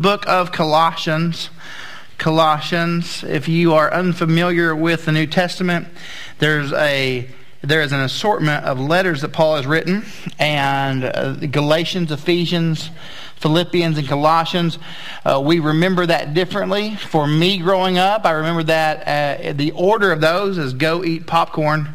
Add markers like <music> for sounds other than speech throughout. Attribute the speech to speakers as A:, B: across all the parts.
A: book of Colossians. Colossians, if you are unfamiliar with the New Testament, there's a there is an assortment of letters that Paul has written, and uh, Galatians, Ephesians, Philippians, and Colossians. Uh, we remember that differently. For me growing up, I remember that uh, the order of those is go eat popcorn.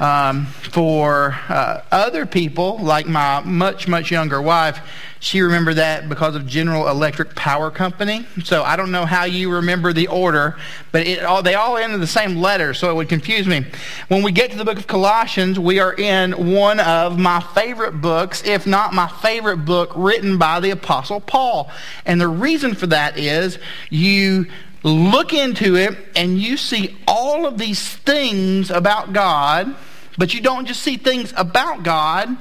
A: Um, for uh, other people, like my much, much younger wife, she remembered that because of General Electric Power Company. So I don't know how you remember the order, but it, all, they all end in the same letter, so it would confuse me. When we get to the book of Colossians, we are in one of my favorite books, if not my favorite book, written by the Apostle Paul. And the reason for that is you look into it and you see all of these things about God, but you don't just see things about God,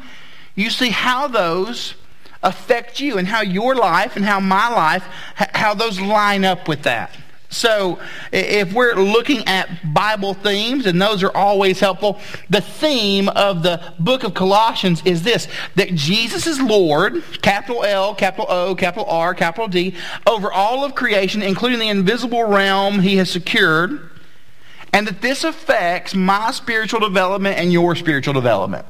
A: you see how those affect you and how your life and how my life, how those line up with that. So, if we're looking at Bible themes, and those are always helpful, the theme of the book of Colossians is this that Jesus is Lord, capital L, capital O, capital R, capital D, over all of creation, including the invisible realm he has secured, and that this affects my spiritual development and your spiritual development.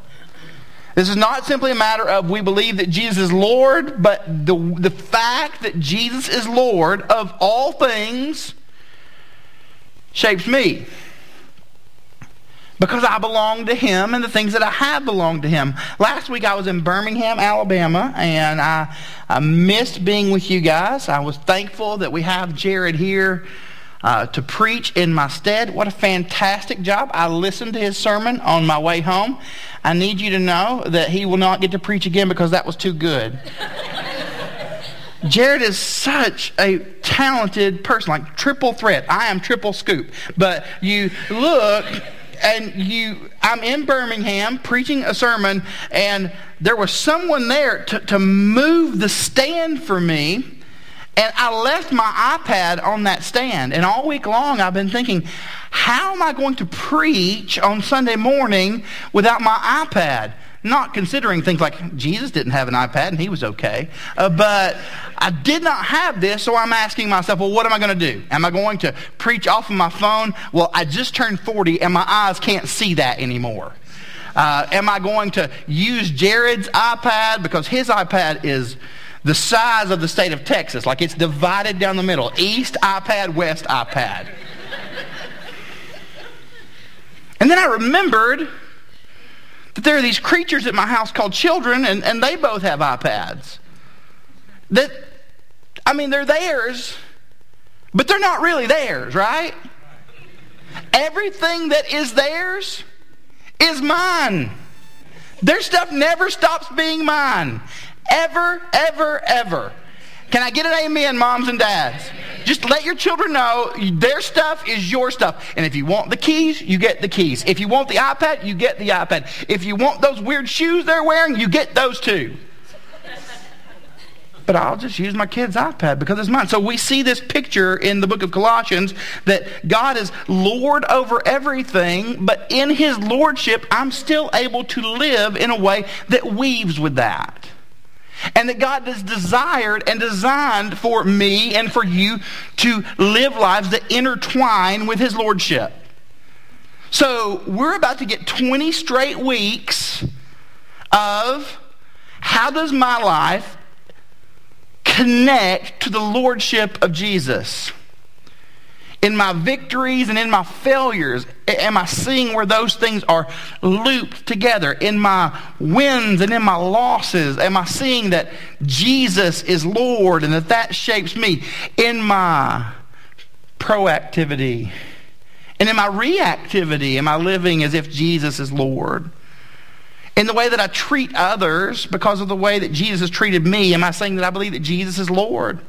A: This is not simply a matter of we believe that Jesus is Lord, but the, the fact that Jesus is Lord of all things shapes me. Because I belong to Him and the things that I have belong to Him. Last week I was in Birmingham, Alabama, and I, I missed being with you guys. I was thankful that we have Jared here uh, to preach in my stead. What a fantastic job. I listened to his sermon on my way home. I need you to know that he will not get to preach again because that was too good. <laughs> Jared is such a talented person, like triple threat. I am triple scoop. But you look and you I'm in Birmingham preaching a sermon and there was someone there to, to move the stand for me and I left my iPad on that stand. And all week long, I've been thinking, how am I going to preach on Sunday morning without my iPad? Not considering things like Jesus didn't have an iPad and he was okay. Uh, but I did not have this, so I'm asking myself, well, what am I going to do? Am I going to preach off of my phone? Well, I just turned 40 and my eyes can't see that anymore. Uh, am I going to use Jared's iPad because his iPad is the size of the state of Texas, like it's divided down the middle east iPad, west iPad. and then I remembered that there are these creatures at my house called children, and, and they both have iPads. That, I mean, they're theirs, but they're not really theirs, right? Everything that is theirs is mine. Their stuff never stops being mine. Ever, ever, ever. Can I get an amen, moms and dads? Just let your children know their stuff is your stuff. And if you want the keys, you get the keys. If you want the iPad, you get the iPad. If you want those weird shoes they're wearing, you get those too. But I'll just use my kid's iPad because it's mine. So we see this picture in the book of Colossians that God is Lord over everything, but in his lordship, I'm still able to live in a way that weaves with that and that God has desired and designed for me and for you to live lives that intertwine with His Lordship. So we're about to get 20 straight weeks of how does my life connect to the Lordship of Jesus? In my victories and in my failures? Am I seeing where those things are looped together? In my wins and in my losses, am I seeing that Jesus is Lord and that that shapes me? In my proactivity and in my reactivity, am I living as if Jesus is Lord? In the way that I treat others because of the way that Jesus treated me, am I saying that I believe that Jesus is Lord?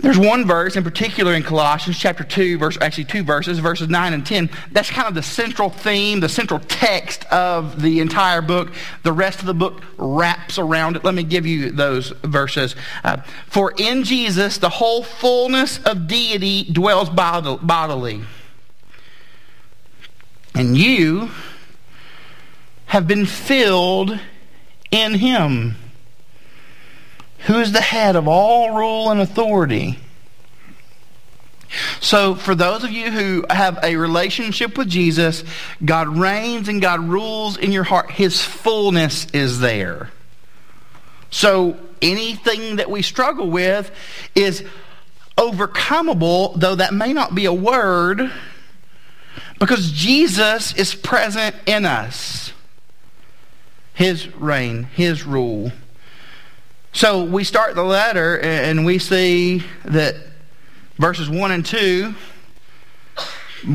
A: There's one verse in particular in Colossians chapter 2, verse, actually two verses, verses 9 and 10. That's kind of the central theme, the central text of the entire book. The rest of the book wraps around it. Let me give you those verses. Uh, For in Jesus, the whole fullness of deity dwells bodily. And you have been filled in him who is the head of all rule and authority. So, for those of you who have a relationship with Jesus, God reigns and God rules in your heart. His fullness is there. So, anything that we struggle with is overcomable, though that may not be a word, because Jesus is present in us. His reign, His rule. So we start the letter and we see that verses 1 and 2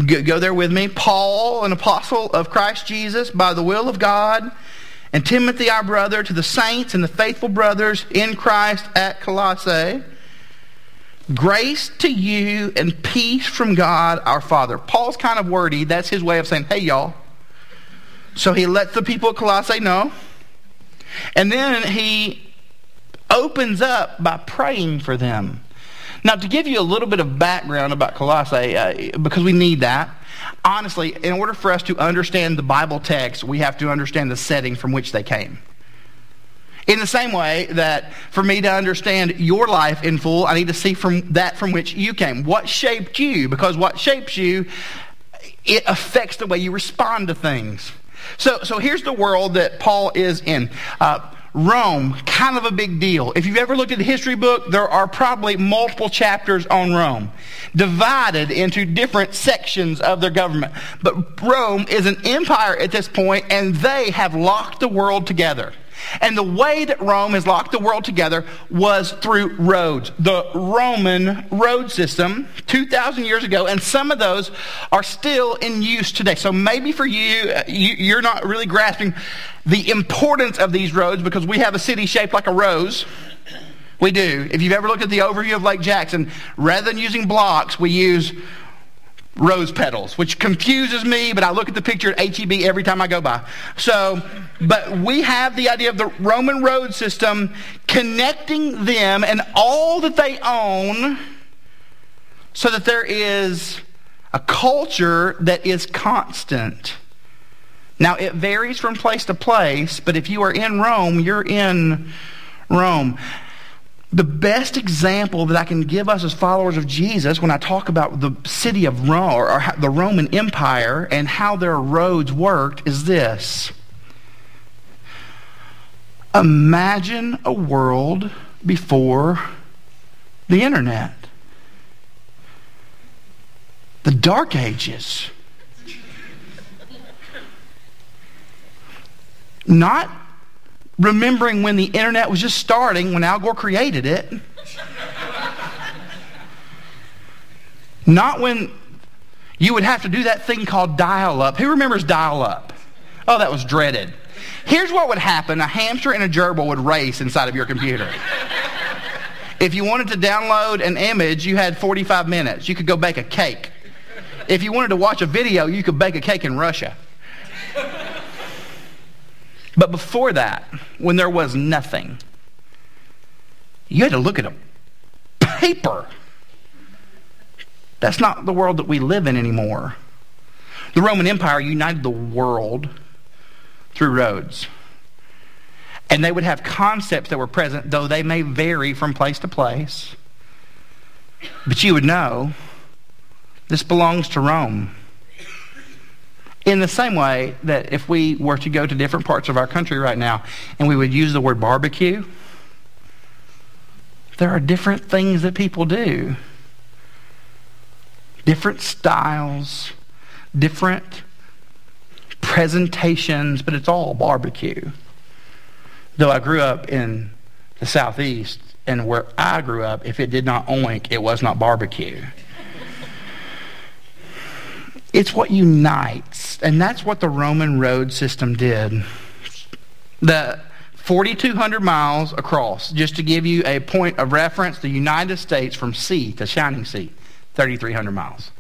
A: go there with me. Paul, an apostle of Christ Jesus, by the will of God, and Timothy, our brother, to the saints and the faithful brothers in Christ at Colossae. Grace to you and peace from God our Father. Paul's kind of wordy. That's his way of saying, hey, y'all. So he lets the people of Colossae know. And then he opens up by praying for them. Now, to give you a little bit of background about Colossae, uh, because we need that, honestly, in order for us to understand the Bible text, we have to understand the setting from which they came. In the same way that for me to understand your life in full, I need to see from that from which you came. What shaped you? Because what shapes you, it affects the way you respond to things. So, so here's the world that Paul is in. Uh, Rome, kind of a big deal. If you've ever looked at the history book, there are probably multiple chapters on Rome, divided into different sections of their government. But Rome is an empire at this point, and they have locked the world together. And the way that Rome has locked the world together was through roads. The Roman road system, 2,000 years ago, and some of those are still in use today. So maybe for you, you are not really grasping the importance of these roads because we have a city shaped like a rose. We do. If you've ever looked at the overview of Lake Jackson, rather than using blocks, we use rose petals, which confuses me, but I look at the picture at HEB every time I go by. So, but we have the idea of the Roman road system connecting them and all that they own so that there is a culture that is constant. Now, it varies from place to place, but if you are in Rome, you're in Rome the best example that I can give us as followers of Jesus when I talk about the city of Rome or, the Roman Empire and how their roads worked is this. Imagine a world before the internet. The dark ages. Not remembering when the internet was just starting, when Al Gore created it. Not when you would have to do that thing called dial up. Who remembers dial up? Oh, that was dreaded. Here's what would happen a hamster and a gerbil would race inside of your computer. if you wanted to download an image, you had 45 minutes. You could go bake a cake. If you wanted to watch a video, you could bake a cake in Russia. But before that, when there was nothing, you had to look at a paper. That's not the world that we live in anymore. The Roman Empire united the world through roads. And they would have concepts that were present, though they may vary from place to place. But you would know this belongs to Rome. In the same way that if we were to go to different parts of our country right now and we would use the word barbecue, there are different things that people do. Different styles, different presentations, but it's all barbecue. Though I grew up in the southeast, and where I grew up, if it did not oink, it was not barbecue. It's what unites. And that's what the Roman road system did. The 4,200 miles across, just to give you a point of reference, the United States from sea to shining sea, 3,300 miles.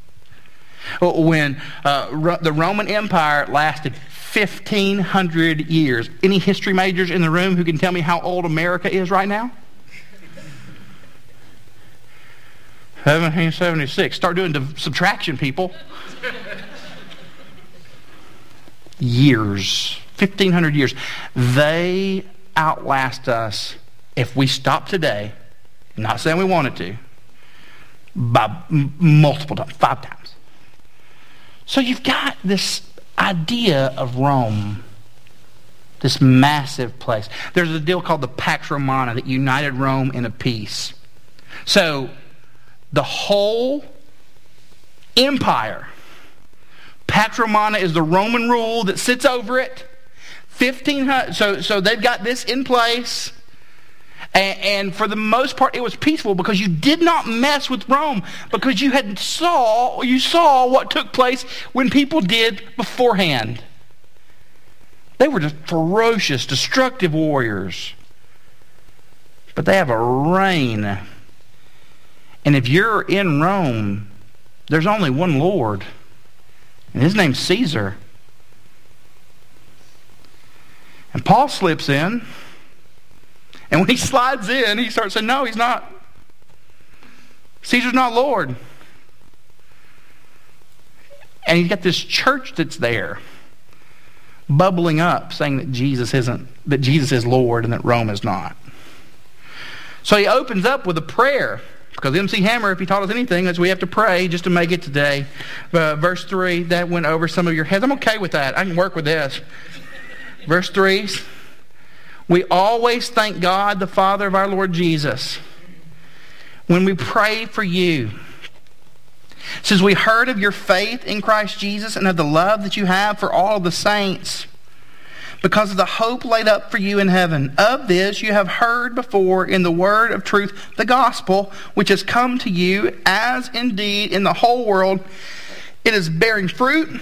A: When uh, the Roman Empire lasted 1,500 years. Any history majors in the room who can tell me how old America is right now? 1776. Start doing the subtraction, people. years, 1,500 years. They outlast us if we stop today, not saying we wanted to, by m- multiple times, five times. So you've got this idea of Rome, this massive place. There's a deal called the Pax Romana that united Rome in a peace. So the whole empire, Pax Romana is the Roman rule that sits over it. 1500, so, so they've got this in place. And, and, for the most part, it was peaceful because you did not mess with Rome because you had saw you saw what took place when people did beforehand. They were just ferocious, destructive warriors, but they have a reign. And if you're in Rome, there's only one Lord, and his name's Caesar. And Paul slips in. And when he <laughs> slides in, he starts saying, No, he's not. Caesar's not Lord. And he's got this church that's there bubbling up saying that Jesus isn't that Jesus is Lord and that Rome is not. So he opens up with a prayer. Because MC Hammer, if he taught us anything, is we have to pray just to make it today. Uh, verse 3, that went over some of your heads. I'm okay with that. I can work with this. Verse 3 we always thank God, the Father of our Lord Jesus, when we pray for you. Since we heard of your faith in Christ Jesus and of the love that you have for all the saints, because of the hope laid up for you in heaven. Of this you have heard before in the word of truth, the gospel, which has come to you, as indeed in the whole world it is bearing fruit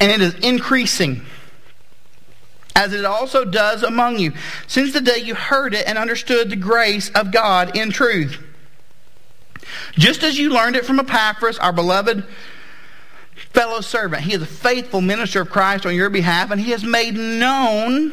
A: and it is increasing as it also does among you, since the day you heard it and understood the grace of God in truth. Just as you learned it from Epaphras, our beloved fellow servant. He is a faithful minister of Christ on your behalf, and he has made known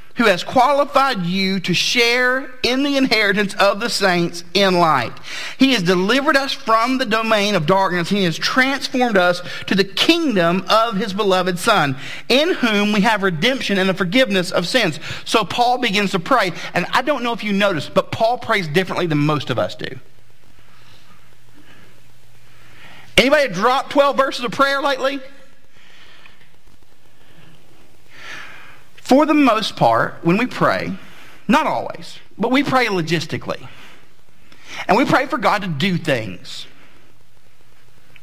A: who has qualified you to share in the inheritance of the saints in light. He has delivered us from the domain of darkness. He has transformed us to the kingdom of his beloved Son, in whom we have redemption and the forgiveness of sins. So Paul begins to pray. And I don't know if you noticed, but Paul prays differently than most of us do. Anybody dropped 12 verses of prayer lately? For the most part, when we pray, not always, but we pray logistically. And we pray for God to do things.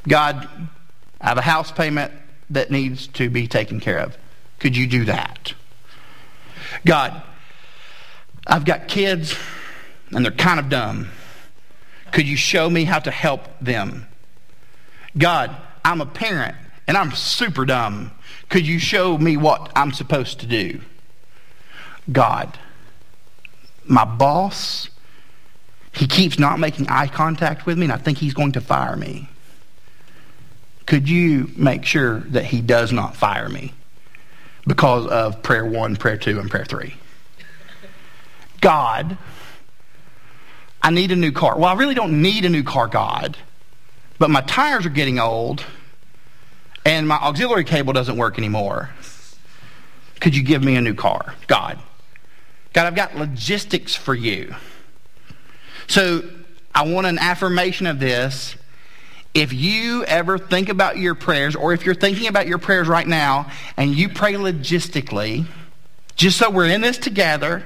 A: God, I have a house payment that needs to be taken care of. Could you do that? God, I've got kids and they're kind of dumb. Could you show me how to help them? God, I'm a parent and I'm super dumb. Could you show me what I'm supposed to do? God, my boss, he keeps not making eye contact with me, and I think he's going to fire me. Could you make sure that he does not fire me because of prayer one, prayer two, and prayer three? God, I need a new car. Well, I really don't need a new car, God. But my tires are getting old and my auxiliary cable doesn't work anymore. Could you give me a new car? God. God, I've got logistics for you. So I want an affirmation of this. If you ever think about your prayers, or if you're thinking about your prayers right now, and you pray logistically, just so we're in this together,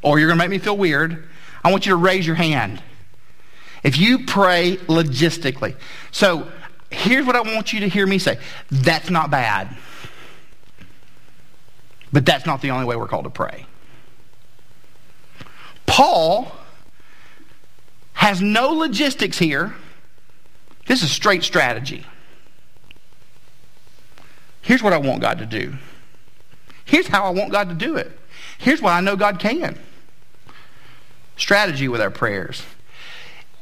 A: or you're going to make me feel weird, I want you to raise your hand. If you pray logistically. So here's what I want you to hear me say that's not bad. But that's not the only way we're called to pray. Paul has no logistics here. This is straight strategy. Here's what I want God to do. Here's how I want God to do it. Here's what I know God can. strategy with our prayers.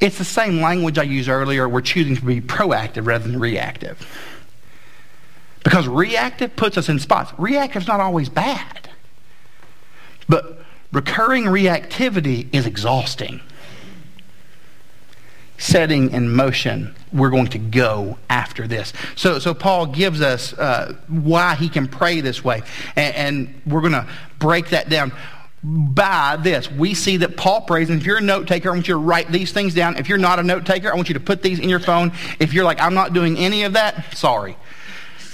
A: It's the same language I used earlier. We're choosing to be proactive rather than reactive. Because reactive puts us in spots. Reactive is not always bad. But recurring reactivity is exhausting. Setting in motion, we're going to go after this. So, so Paul gives us uh, why he can pray this way. And, and we're going to break that down by this. We see that Paul prays, and if you're a note taker, I want you to write these things down. If you're not a note taker, I want you to put these in your phone. If you're like, I'm not doing any of that, sorry.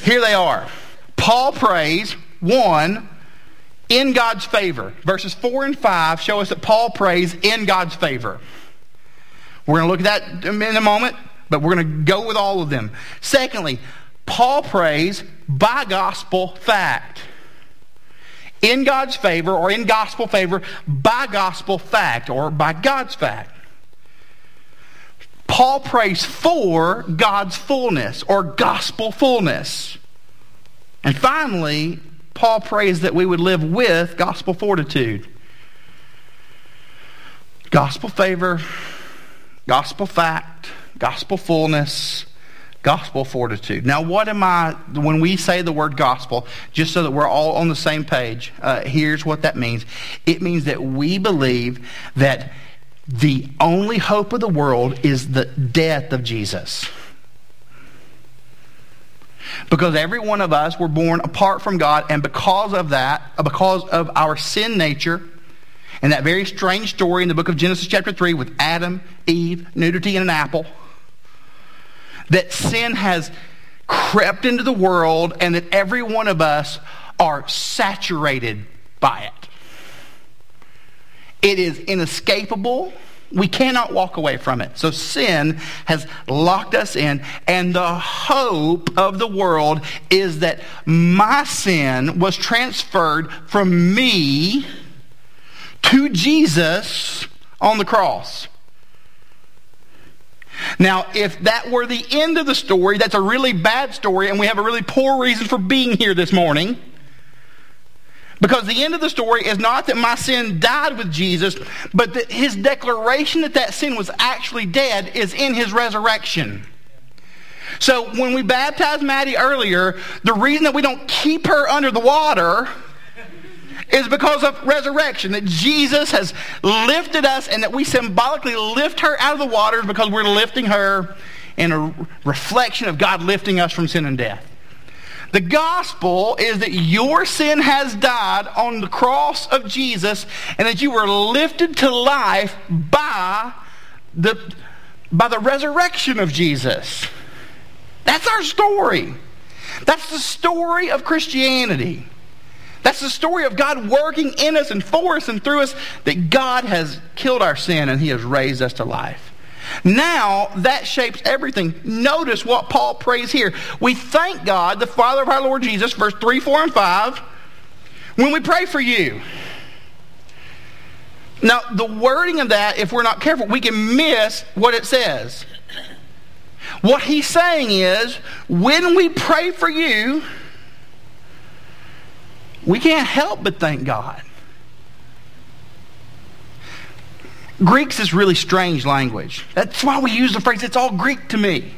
A: Here they are. Paul prays, one, in God's favor. Verses 4 and 5 show us that Paul prays in God's favor. We're going to look at that in a moment, but we're going to go with all of them. Secondly, Paul prays by gospel fact in God's favor or in gospel favor by gospel fact or by God's fact. Paul prays for God's fullness or gospel fullness. And finally, Paul prays that we would live with gospel fortitude. Gospel favor, gospel fact, gospel fullness, gospel fortitude. Now, what am I, when we say the word gospel, just so that we're all on the same page, uh, here's what that means. It means that we believe that the only hope of the world is the death of Jesus. Because every one of us were born apart from God, and because of that, uh, because of our sin nature, and that very strange story in the book of Genesis, chapter 3, with Adam, Eve, nudity, and an apple that sin has crept into the world and that every one of us are saturated by it. It is inescapable. We cannot walk away from it. So sin has locked us in, and the hope of the world is that my sin was transferred from me to Jesus on the cross. Now, if that were the end of the story, that's a really bad story, and we have a really poor reason for being here this morning. Because the end of the story is not that my sin died with Jesus, but that his declaration that that sin was actually dead is in his resurrection. So when we baptized Maddie earlier, the reason that we don't keep her under the water is because of resurrection. That Jesus has lifted us and that we symbolically lift her out of the waters because we're lifting her in a reflection of God lifting us from sin and death. The gospel is that your sin has died on the cross of Jesus and that you were lifted to life by the, by the resurrection of Jesus. That's our story. That's the story of Christianity. That's the story of God working in us and for us and through us, that God has killed our sin and he has raised us to life. Now, that shapes everything. Notice what Paul prays here. We thank God, the Father of our Lord Jesus, verse 3, 4, and 5, when we pray for you. Now, the wording of that, if we're not careful, we can miss what it says. What he's saying is, when we pray for you, we can't help but thank God. Greek's is really strange language. That's why we use the phrase, it's all Greek to me.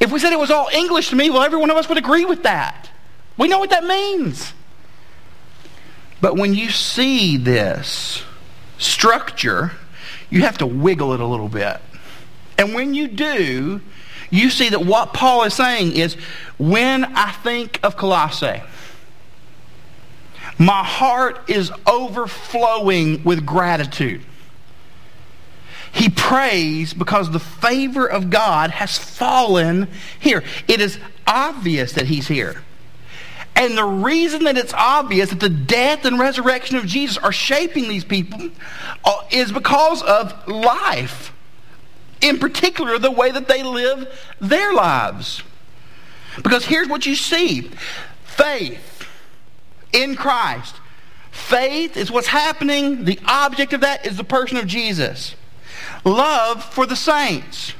A: If we said it was all English to me, well, every one of us would agree with that. We know what that means. But when you see this structure, you have to wiggle it a little bit. And when you do, you see that what Paul is saying is when I think of Colossae, my heart is overflowing with gratitude. He prays because the favor of God has fallen here. It is obvious that he's here. And the reason that it's obvious that the death and resurrection of Jesus are shaping these people uh, is because of life. In particular, the way that they live their lives. Because here's what you see faith in Christ. Faith is what's happening. The object of that is the person of Jesus. Love for the saints.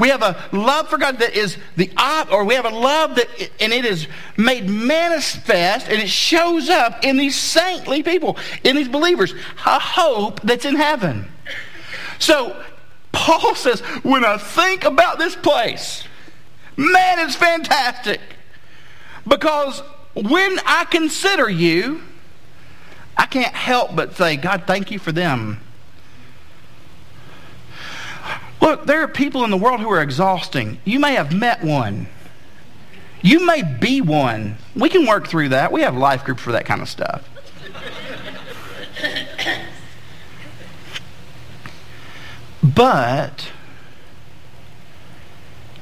A: We have a love for God that is the or we have a love that, and it is made manifest, and it shows up in these saintly people, in these believers, a hope that's in heaven. So, Paul <laughs> says, when I think about this place, man, it's fantastic. Because when I consider you, I can't help but say, God, thank you for them. Look, there are people in the world who are exhausting. You may have met one. You may be one. We can work through that. We have life groups for that kind of stuff. But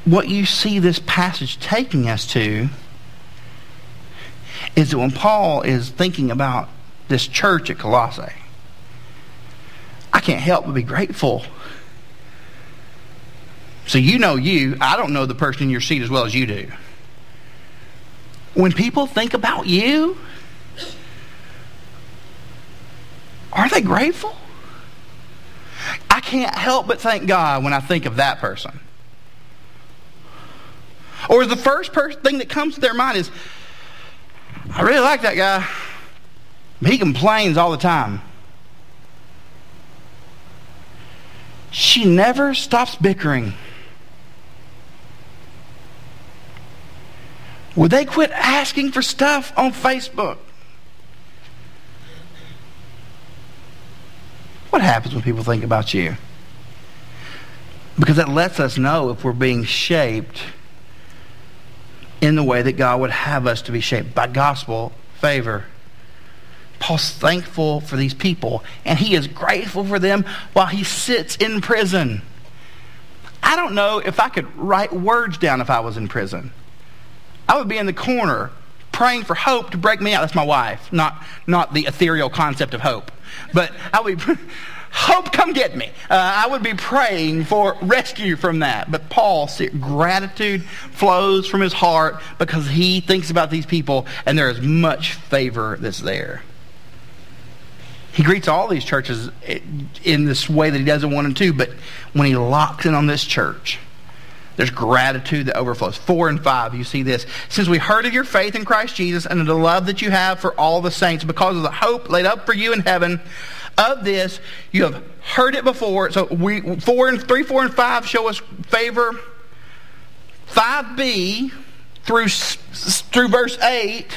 A: what you see this passage taking us to is that when Paul is thinking about this church at Colossae, I can't help but be grateful. So you know you. I don't know the person in your seat as well as you do. When people think about you, are they grateful? I can't help but thank God when I think of that person. Or the first thing that comes to their mind is, I really like that guy. He complains all the time. She never stops bickering. Would they quit asking for stuff on Facebook? What happens when people think about you? Because that lets us know if we're being shaped in the way that God would have us to be shaped by gospel favor. Paul's thankful for these people, and he is grateful for them while he sits in prison. I don't know if I could write words down if I was in prison. I would be in the corner praying for hope to break me out. That's my wife, not, not the ethereal concept of hope. But I would be, <laughs> hope come get me. Uh, I would be praying for rescue from that. But Paul, see, gratitude flows from his heart because he thinks about these people and there is much favor that's there. He greets all these churches in this way that he doesn't want them to, but when he locks in on this church, there's gratitude that overflows. Four and five, you see this. Since we heard of your faith in Christ Jesus and of the love that you have for all the saints, because of the hope laid up for you in heaven, of this you have heard it before. So we four and three, four, and five show us favor. Five B through through verse eight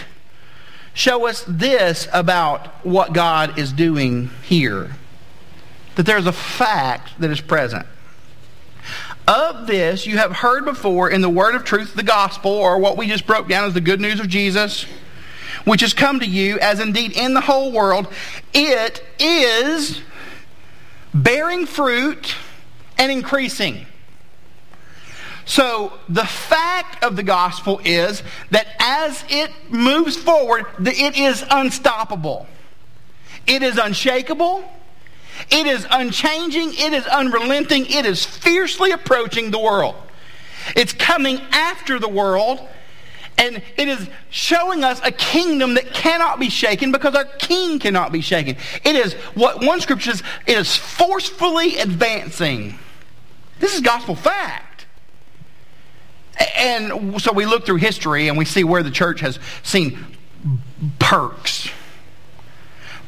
A: show us this about what God is doing here. That there's a fact that is present. Of this you have heard before in the word of truth, the gospel, or what we just broke down as the good news of Jesus, which has come to you, as indeed in the whole world, it is bearing fruit and increasing. So the fact of the gospel is that as it moves forward, it is unstoppable. It is unshakable. It is unchanging. It is unrelenting. It is fiercely approaching the world. It's coming after the world. And it is showing us a kingdom that cannot be shaken because our king cannot be shaken. It is what one scripture says, it is forcefully advancing. This is gospel fact. And so we look through history and we see where the church has seen perks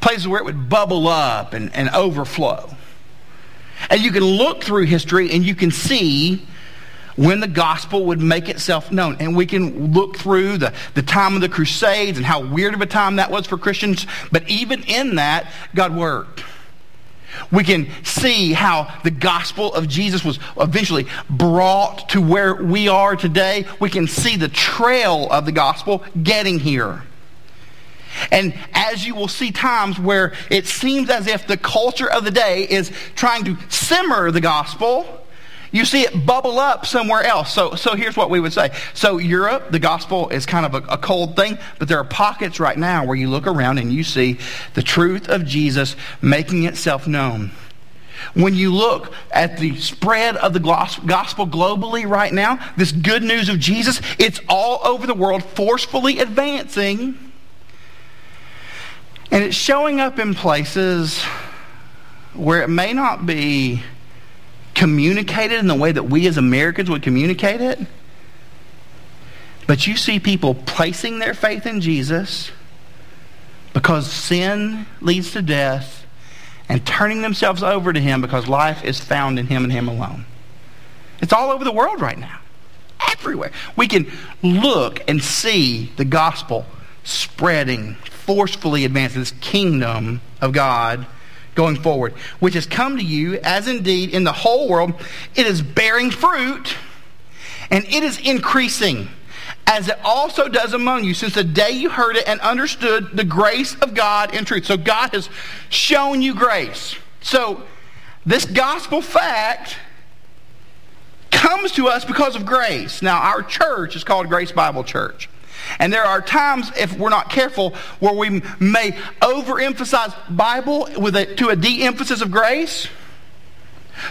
A: places where it would bubble up and, and overflow. And you can look through history and you can see when the gospel would make itself known. And we can look through the, the time of the Crusades and how weird of a time that was for Christians. But even in that, God worked. We can see how the gospel of Jesus was eventually brought to where we are today. We can see the trail of the gospel getting here. And as you will see times where it seems as if the culture of the day is trying to simmer the gospel, you see it bubble up somewhere else. So, so here's what we would say. So Europe, the gospel is kind of a, a cold thing, but there are pockets right now where you look around and you see the truth of Jesus making itself known. When you look at the spread of the gospel globally right now, this good news of Jesus, it's all over the world, forcefully advancing and it's showing up in places where it may not be communicated in the way that we as Americans would communicate it. But you see people placing their faith in Jesus because sin leads to death and turning themselves over to Him because life is found in Him and Him alone. It's all over the world right now. Everywhere. We can look and see the gospel spreading, forcefully advancing this kingdom of God going forward, which has come to you as indeed in the whole world it is bearing fruit and it is increasing as it also does among you since the day you heard it and understood the grace of God in truth. So God has shown you grace. So this gospel fact comes to us because of grace. Now, our church is called Grace Bible Church. And there are times, if we're not careful, where we may overemphasize Bible with a, to a de-emphasis of grace.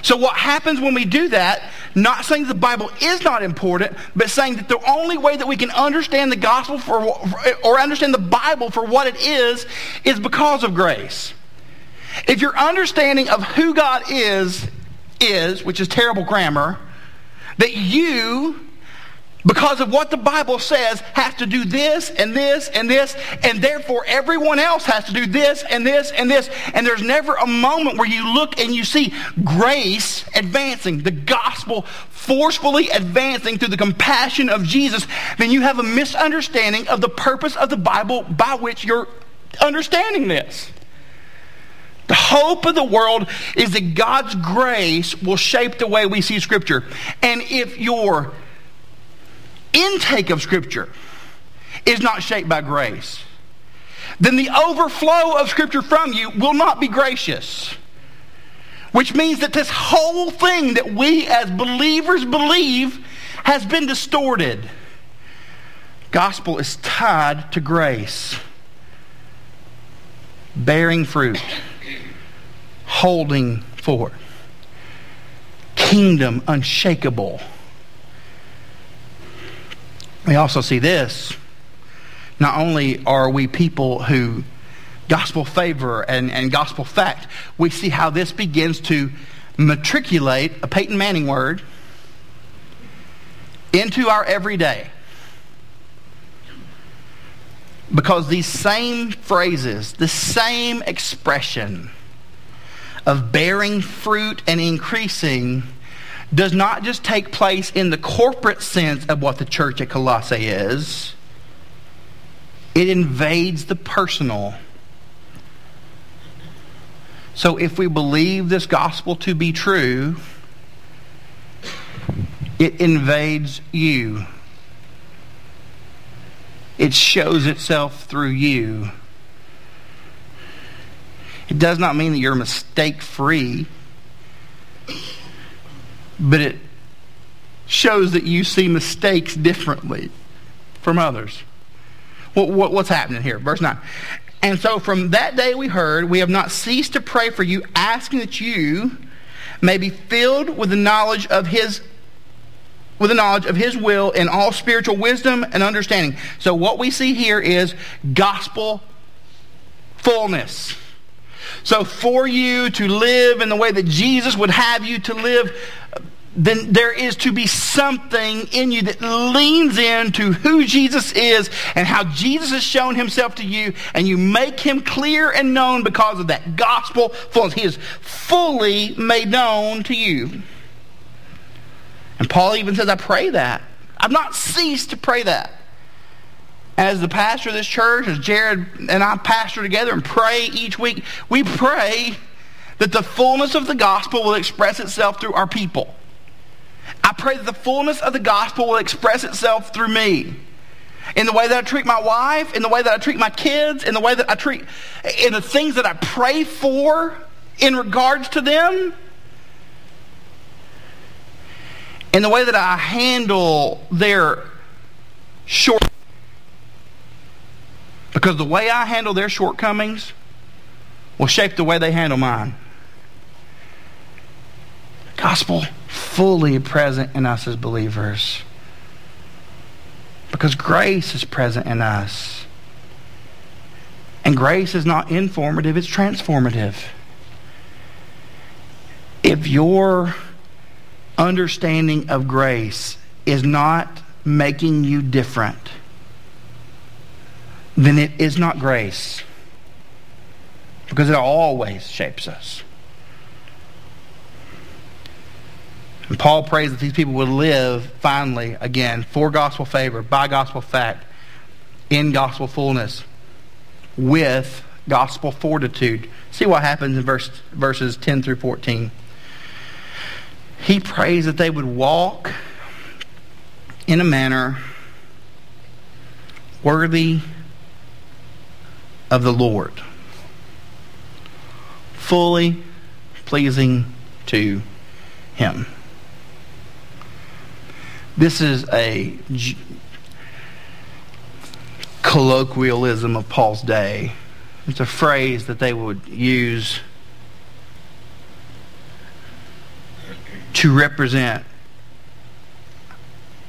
A: So what happens when we do that, not saying the Bible is not important, but saying that the only way that we can understand the gospel for, or understand the Bible for what it is, is because of grace. If your understanding of who God is, is, which is terrible grammar, that you because of what the Bible says, have to do this and this and this, and therefore everyone else has to do this and this and this. And there's never a moment where you look and you see grace advancing, the gospel forcefully advancing through the compassion of Jesus, then you have a misunderstanding of the purpose of the Bible by which you're understanding this. The hope of the world is that God's grace will shape the way we see Scripture. And if you're intake of Scripture is not shaped by grace, then the overflow of Scripture from you will not be gracious. Which means that this whole thing that we as believers believe has been distorted. Gospel is tied to grace, bearing fruit, holding forth, kingdom unshakable we also see this. Not only are we people who gospel favor and, and gospel fact, we see how this begins to matriculate, a Peyton Manning word, into our everyday. Because these same phrases, the same expression of bearing fruit and increasing does not just take place in the corporate sense of what the church at Colossae is, it invades the personal. So if we believe this gospel to be true, it invades you. It shows itself through you. It does not mean that you're mistake free but it shows that you see mistakes differently from others. What, what, what's happening here? Verse 9. And so from that day we heard, we have not ceased to pray for you, asking that you may be filled with the knowledge of his with the knowledge of his will in all spiritual wisdom and understanding. So what we see here is gospel fullness. So for you to live in the way that Jesus would have you to live, then there is to be something in you that leans into who Jesus is and how Jesus has shown himself to you, and you make him clear and known because of that gospel fullness. He is fully made known to you. And Paul even says, I pray that. I've not ceased to pray that. As the pastor of this church, as Jared and I pastor together and pray each week, we pray that the fullness of the gospel will express itself through our people. I pray that the fullness of the gospel will express itself through me. In the way that I treat my wife, in the way that I treat my kids, in the way that I treat, in the things that I pray for in regards to them, in the way that I handle their short. Because the way I handle their shortcomings will shape the way they handle mine. Gospel fully present in us as believers. Because grace is present in us. And grace is not informative, it's transformative. If your understanding of grace is not making you different, then it is not grace. Because it always shapes us. And Paul prays that these people would live finally, again, for gospel favor, by gospel fact, in gospel fullness, with gospel fortitude. See what happens in verse, verses 10 through 14. He prays that they would walk in a manner worthy of the Lord, fully pleasing to Him. This is a colloquialism of Paul's day. It's a phrase that they would use to represent.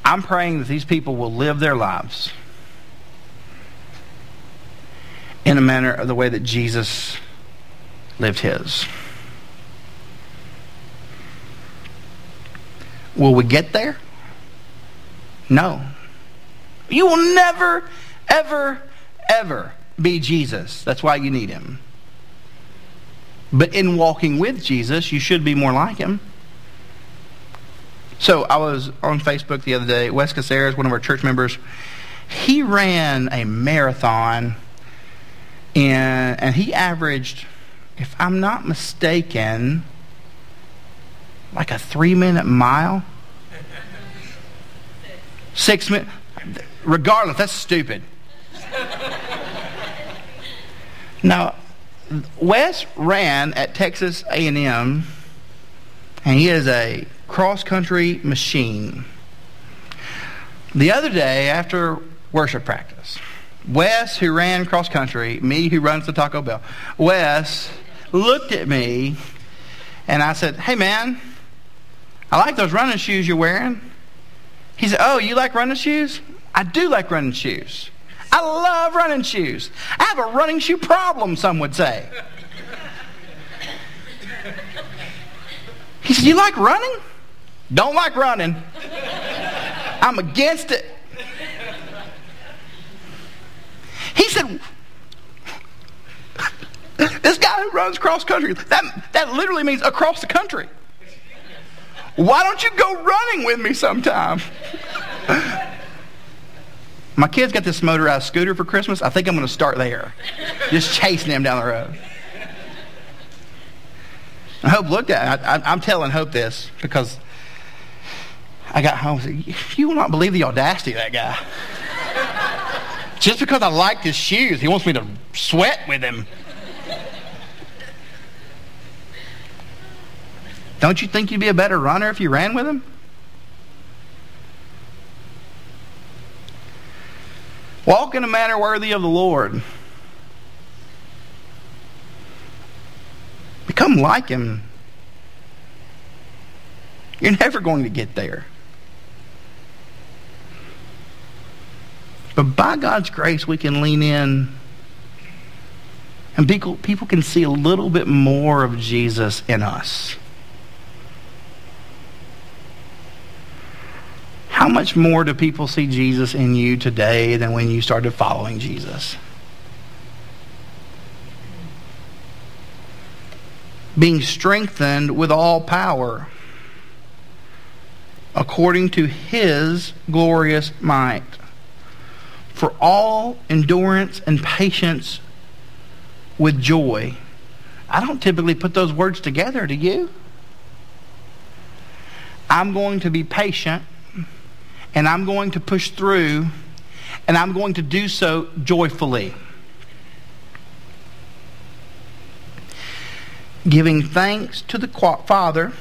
A: I'm praying that these people will live their lives in a manner of the way that Jesus lived his. Will we get there? No. You will never, ever, ever be Jesus. That's why you need him. But in walking with Jesus, you should be more like him. So I was on Facebook the other day. Wes Caceres, one of our church members, he ran a marathon and, and he averaged, if I'm not mistaken, like a three minute mile. Six minutes. Regardless, that's stupid. now, Wes ran at Texas A&M, and he is a cross-country machine. The other day, after worship practice, Wes, who ran cross country, me, who runs the Taco Bell, Wes looked at me, and I said, "Hey, man, I like those running shoes you're wearing." He said, Oh, you like running shoes? I do like running shoes. I love running shoes. I have a running shoe problem, some would say. He said, You like running? Don't like running. I'm against it. He said, This guy who runs cross country, that, that literally means across the country. Why don't you go running with me sometime? My kids got this motorized scooter for Christmas. I think I'm going to start there. Just chasing them down the road. Hope looked at it. I, am telling Hope this because I got home and said, You will not believe the audacity of that guy. Just because I liked his shoes, he wants me to sweat with him. Don't you think you'd be a better runner if you ran with him? Walk in a manner worthy of the Lord. Become like him. You're never going to get there. But by God's grace, we can lean in and people, people can see a little bit more of Jesus in us. How much more do people see Jesus in you today than when you started following Jesus? Being strengthened with all power according to his glorious might for all endurance and patience with joy. I don't typically put those words together, do you? I'm going to be patient and I'm going to push through, and I'm going to do so joyfully. Giving thanks to the Father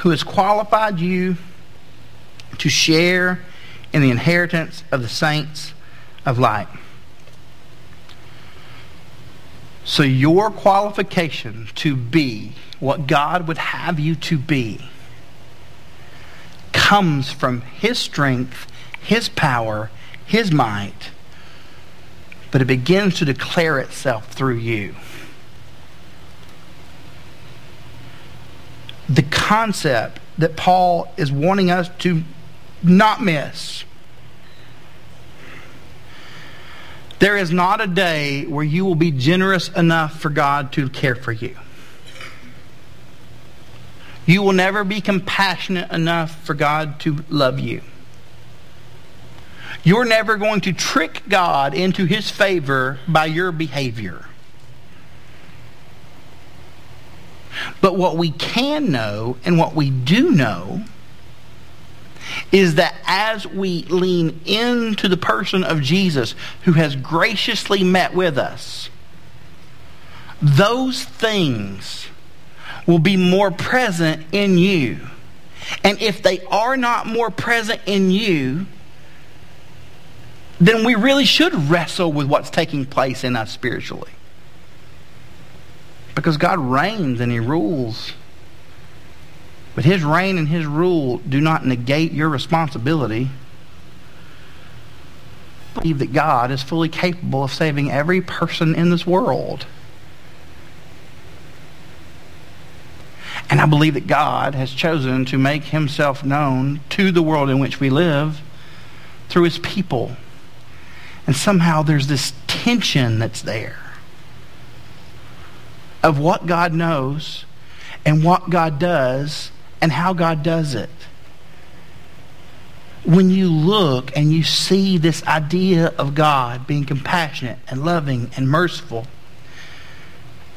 A: who has qualified you to share in the inheritance of the saints of light. So, your qualification to be what God would have you to be comes from His strength, His power, His might, but it begins to declare itself through you. The concept that Paul is wanting us to not miss. There is not a day where you will be generous enough for God to care for you. You will never be compassionate enough for God to love you. You're never going to trick God into his favor by your behavior. But what we can know and what we do know is that as we lean into the person of Jesus who has graciously met with us, those things will be more present in you. And if they are not more present in you, then we really should wrestle with what's taking place in us spiritually. Because God reigns and He rules. But His reign and His rule do not negate your responsibility. Believe that God is fully capable of saving every person in this world. And I believe that God has chosen to make Himself known to the world in which we live through His people. And somehow there's this tension that's there of what God knows and what God does and how God does it. When you look and you see this idea of God being compassionate and loving and merciful,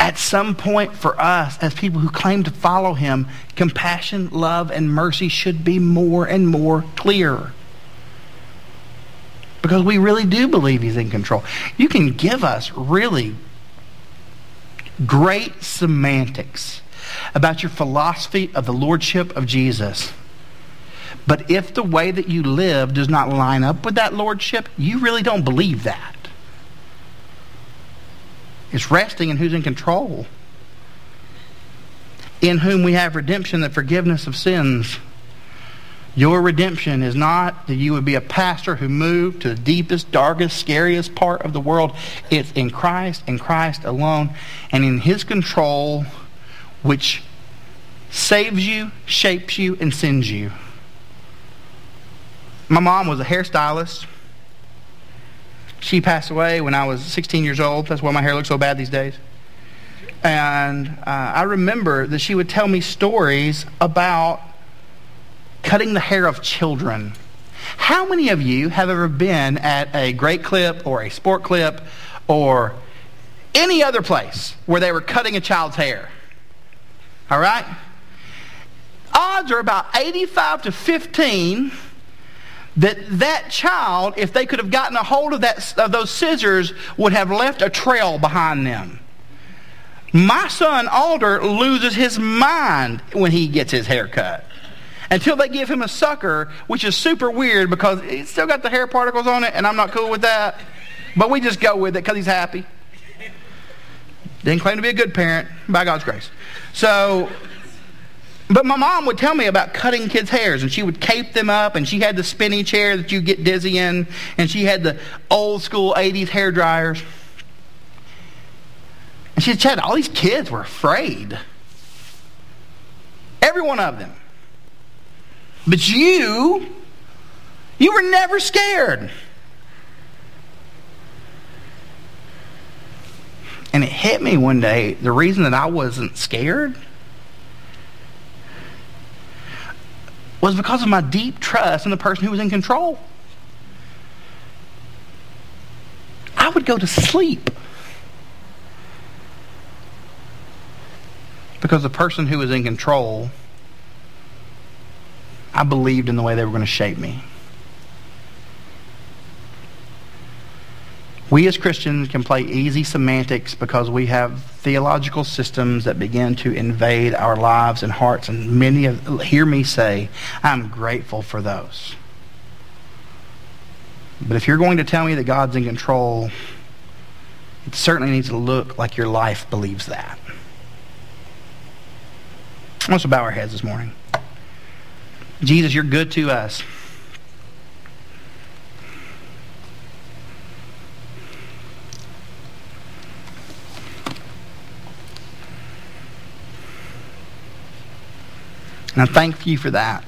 A: at some point for us as people who claim to follow him, compassion, love, and mercy should be more and more clear. Because we really do believe he's in control. You can give us really great semantics about your philosophy of the lordship of Jesus. But if the way that you live does not line up with that lordship, you really don't believe that. It's resting in who's in control. In whom we have redemption, the forgiveness of sins. Your redemption is not that you would be a pastor who moved to the deepest, darkest, scariest part of the world. It's in Christ and Christ alone and in His control, which saves you, shapes you, and sends you. My mom was a hairstylist. She passed away when I was 16 years old. That's why my hair looks so bad these days. And uh, I remember that she would tell me stories about cutting the hair of children. How many of you have ever been at a great clip or a sport clip or any other place where they were cutting a child's hair? All right? Odds are about 85 to 15 that that child, if they could have gotten a hold of, that, of those scissors, would have left a trail behind them. My son Alder loses his mind when he gets his hair cut until they give him a sucker, which is super weird because he's still got the hair particles on it, and I'm not cool with that. But we just go with it because he's happy. Didn't claim to be a good parent by God's grace. So, but my mom would tell me about cutting kids' hairs, and she would cape them up, and she had the spinny chair that you get dizzy in, and she had the old school 80s hair dryers. And she said, all these kids were afraid. Every one of them. But you, you were never scared. And it hit me one day the reason that I wasn't scared was because of my deep trust in the person who was in control. I would go to sleep because the person who was in control I believed in the way they were going to shape me. We as Christians can play easy semantics because we have theological systems that begin to invade our lives and hearts. And many of, hear me say, I'm grateful for those. But if you're going to tell me that God's in control, it certainly needs to look like your life believes that. Let's bow our heads this morning. Jesus, you're good to us. And I thank you for that.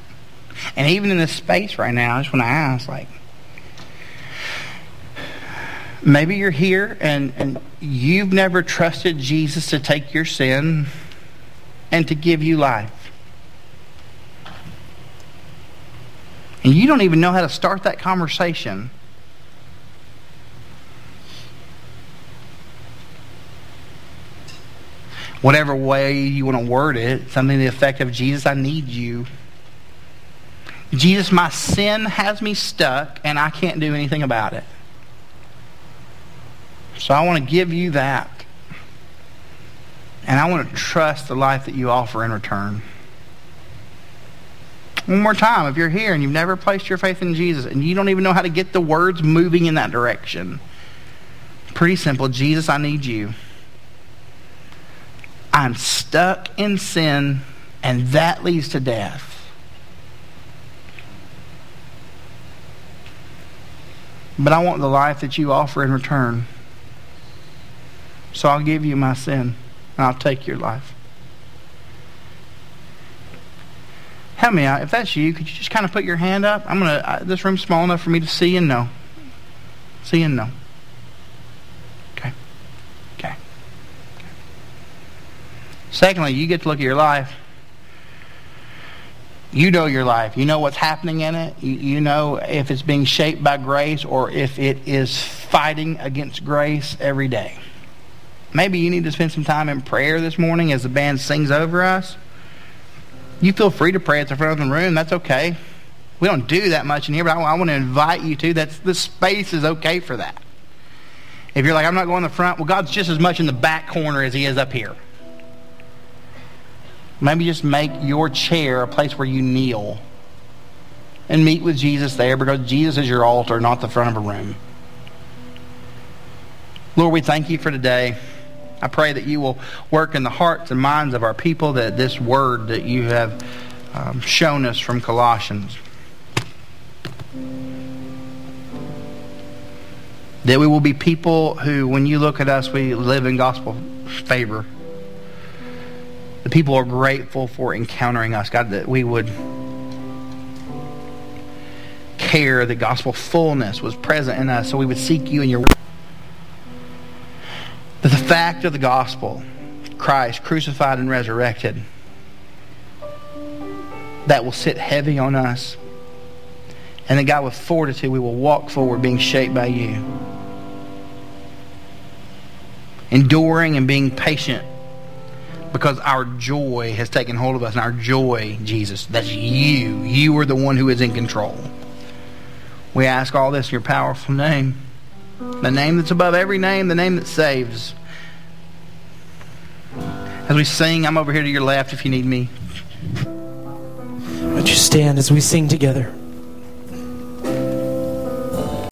A: And even in this space right now, I just want to ask, like, maybe you're here and, and you've never trusted Jesus to take your sin and to give you life. And you don't even know how to start that conversation. Whatever way you want to word it, something to the effect of Jesus, I need you. Jesus, my sin has me stuck and I can't do anything about it. So I want to give you that. And I want to trust the life that you offer in return. One more time, if you're here and you've never placed your faith in Jesus and you don't even know how to get the words moving in that direction, pretty simple. Jesus, I need you. I'm stuck in sin, and that leads to death. But I want the life that you offer in return. So I'll give you my sin, and I'll take your life. Help me out. If that's you, could you just kind of put your hand up? I'm gonna. This room's small enough for me to see and know. See and know. Okay. Okay. Secondly, you get to look at your life. You know your life. You know what's happening in it. You, know if it's being shaped by grace or if it is fighting against grace every day. Maybe you need to spend some time in prayer this morning as the band sings over us. You feel free to pray at the front of the room. That's okay. We don't do that much in here, but I, I want to invite you to. That's the space is okay for that. If you're like, I'm not going to the front, well, God's just as much in the back corner as He is up here. Maybe just make your chair a place where you kneel and meet with Jesus there because Jesus is your altar, not the front of a room. Lord, we thank you for today. I pray that you will work in the hearts and minds of our people that this word that you have um, shown us from Colossians. That we will be people who, when you look at us, we live in gospel favor. The people are grateful for encountering us. God, that we would care that gospel fullness was present in us so we would seek you in your word. But the fact of the gospel, Christ crucified and resurrected, that will sit heavy on us. And that God, with fortitude, we will walk forward being shaped by you. Enduring and being patient because our joy has taken hold of us. And our joy, Jesus, that's you. You are the one who is in control. We ask all this in your powerful name. The name that's above every name, the name that saves. As we sing, I'm over here to your left if you need me.
B: Would you stand as we sing together?